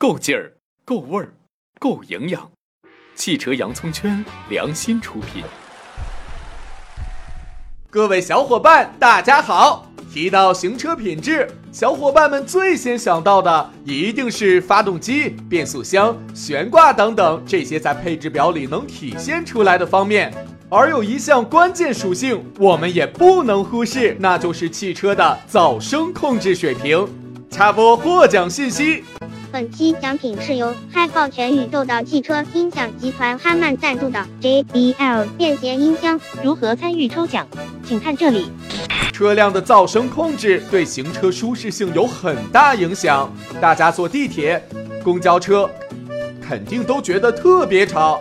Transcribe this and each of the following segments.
够劲儿，够味儿，够营养。汽车洋葱圈良心出品。各位小伙伴，大家好！提到行车品质，小伙伴们最先想到的一定是发动机、变速箱、悬挂等等这些在配置表里能体现出来的方面。而有一项关键属性，我们也不能忽视，那就是汽车的噪声控制水平。插播获奖信息。本期奖品是由嗨爆全宇宙的汽车音响集团哈曼赞助的 JBL 便携音箱。如何参与抽奖？请看这里。车辆的噪声控制对行车舒适性有很大影响。大家坐地铁、公交车，肯定都觉得特别吵。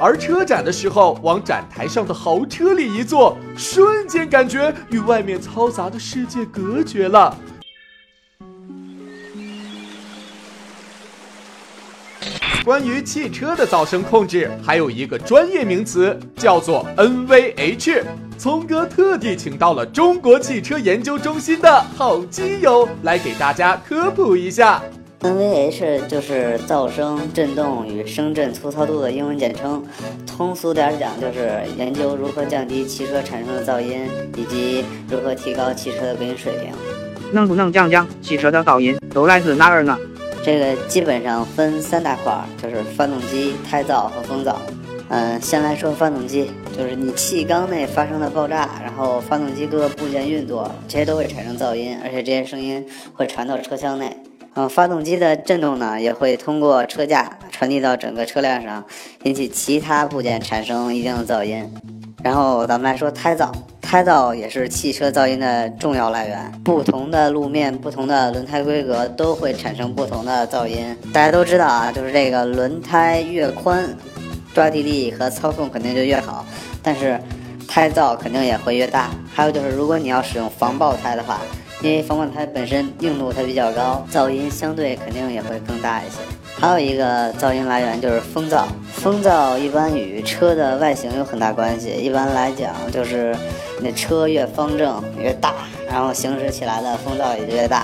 而车展的时候，往展台上的豪车里一坐，瞬间感觉与外面嘈杂的世界隔绝了。关于汽车的噪声控制，还有一个专业名词，叫做 NVH。聪哥特地请到了中国汽车研究中心的好基友来给大家科普一下。NVH 就是噪声振动与声振粗糙度的英文简称，通俗点讲就是研究如何降低汽车产生的噪音，以及如何提高汽车的隔音水平。能不能讲讲汽车的噪音都来自哪儿呢？这个基本上分三大块，就是发动机、胎噪和风噪。嗯，先来说发动机，就是你气缸内发生的爆炸，然后发动机各个部件运作，这些都会产生噪音，而且这些声音会传到车厢内。嗯，发动机的振动呢，也会通过车架传递到整个车辆上，引起其他部件产生一定的噪音。然后咱们来说胎噪，胎噪也是汽车噪音的重要来源。不同的路面、不同的轮胎规格都会产生不同的噪音。大家都知道啊，就是这个轮胎越宽，抓地力和操控肯定就越好，但是胎噪肯定也会越大。还有就是，如果你要使用防爆胎的话。因为防爆胎本身硬度它比较高，噪音相对肯定也会更大一些。还有一个噪音来源就是风噪，风噪一般与车的外形有很大关系。一般来讲，就是你的车越方正越大，然后行驶起来的风噪也就越大；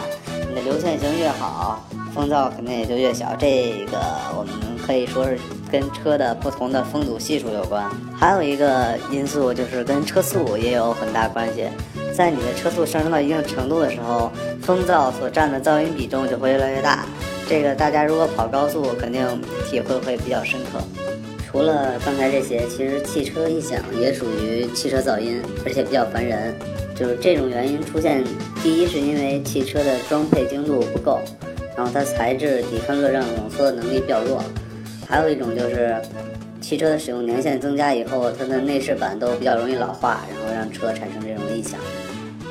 你的流线型越好，风噪肯定也就越小。这个我们可以说是跟车的不同的风阻系数有关。还有一个因素就是跟车速也有很大关系。在你的车速上升到一定程度的时候，风噪所占的噪音比重就会越来越大。这个大家如果跑高速，肯定体会会比较深刻。除了刚才这些，其实汽车异响也属于汽车噪音，而且比较烦人。就是这种原因出现，第一是因为汽车的装配精度不够，然后它材质抵抗热胀冷缩的能力比较弱。还有一种就是。汽车的使用年限增加以后，它的内饰板都比较容易老化，然后让车产生这种异响。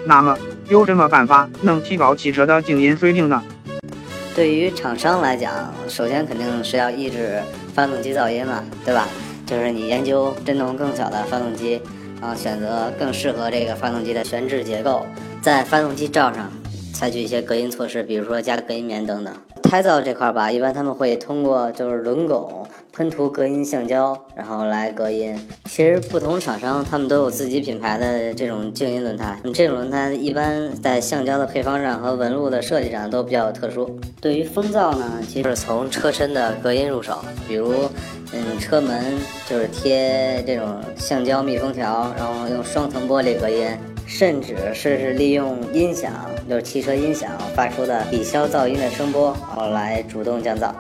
那么有什么办法能提高汽车的静音水平呢？对于厂商来讲，首先肯定是要抑制发动机噪音嘛，对吧？就是你研究振动更小的发动机，啊选择更适合这个发动机的悬置结构，在发动机罩上采取一些隔音措施，比如说加隔音棉等等。胎噪这块吧，一般他们会通过就是轮拱喷涂隔音橡胶，然后来隔音。其实不同厂商他们都有自己品牌的这种静音轮胎，这种轮胎一般在橡胶的配方上和纹路的设计上都比较特殊。对于风噪呢，其实是从车身的隔音入手，比如嗯车门就是贴这种橡胶密封条，然后用双层玻璃隔音。甚至是是利用音响，就是汽车音响发出的抵消噪音的声波，然后来主动降噪。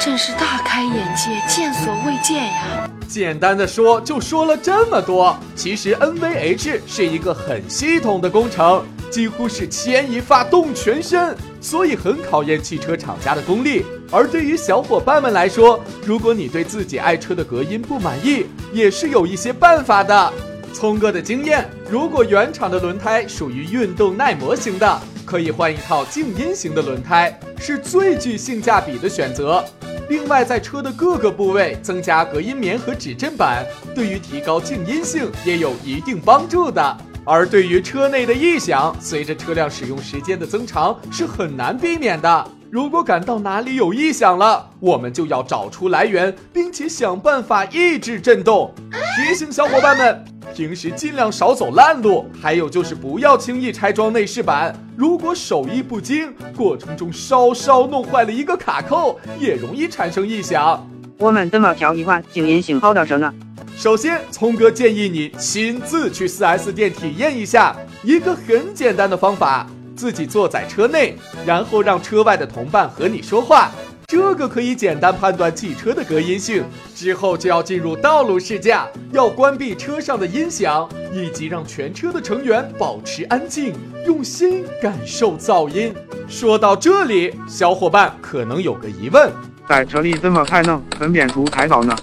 真是大开眼界，见所未见呀！简单的说，就说了这么多。其实 NVH 是一个很系统的工程，几乎是牵一发动全身，所以很考验汽车厂家的功力。而对于小伙伴们来说，如果你对自己爱车的隔音不满意，也是有一些办法的。聪哥的经验，如果原厂的轮胎属于运动耐磨型的，可以换一套静音型的轮胎，是最具性价比的选择。另外，在车的各个部位增加隔音棉和指震板，对于提高静音性也有一定帮助的。而对于车内的异响，随着车辆使用时间的增长，是很难避免的。如果感到哪里有异响了，我们就要找出来源，并且想办法抑制震动。提醒小伙伴们，平时尽量少走烂路，还有就是不要轻易拆装内饰板。如果手艺不精，过程中稍稍弄坏了一个卡扣，也容易产生异响。我们怎么调一款静音型好的车呢？首先，聪哥建议你亲自去 4S 店体验一下一个很简单的方法：自己坐在车内，然后让车外的同伴和你说话，这个可以简单判断汽车的隔音性。之后就要进入道路试驾，要关闭车上的音响，以及让全车的成员保持安静，用心感受噪音。说到这里，小伙伴可能有个疑问。在车里怎么才能分辨出胎噪呢？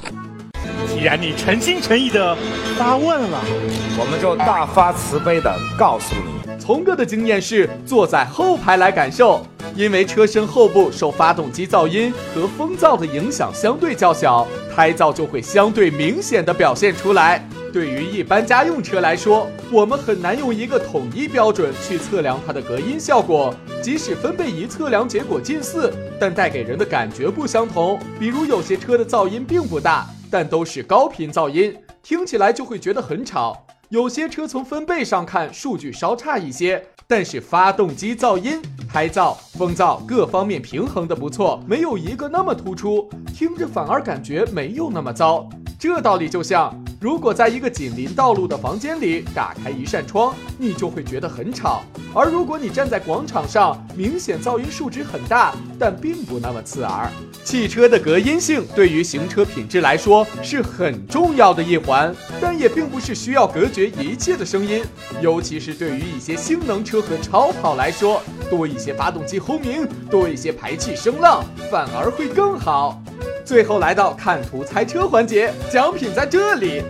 既然你诚心诚意的发问了，我们就大发慈悲的告诉你。从哥的经验是坐在后排来感受，因为车身后部受发动机噪音和风噪的影响相对较小，胎噪就会相对明显的表现出来。对于一般家用车来说，我们很难用一个统一标准去测量它的隔音效果。即使分贝仪测量结果近似，但带给人的感觉不相同。比如有些车的噪音并不大，但都是高频噪音，听起来就会觉得很吵。有些车从分贝上看数据稍差一些，但是发动机噪音、胎噪、风噪各方面平衡的不错，没有一个那么突出，听着反而感觉没有那么糟。这道理就像，如果在一个紧邻道路的房间里打开一扇窗，你就会觉得很吵；而如果你站在广场上，明显噪音数值很大，但并不那么刺耳。汽车的隔音性对于行车品质来说是很重要的一环，但也并不是需要隔绝一切的声音，尤其是对于一些性能车和超跑来说，多一些发动机轰鸣，多一些排气声浪，反而会更好。最后来到看图猜车环节，奖品在这里。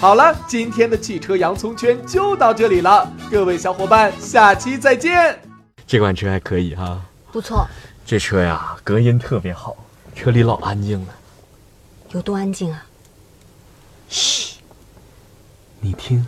好了，今天的汽车洋葱圈就到这里了，各位小伙伴，下期再见。这款车还可以哈，不错，这车呀隔音特别好，车里老安静了。有多安静啊？嘘，你听。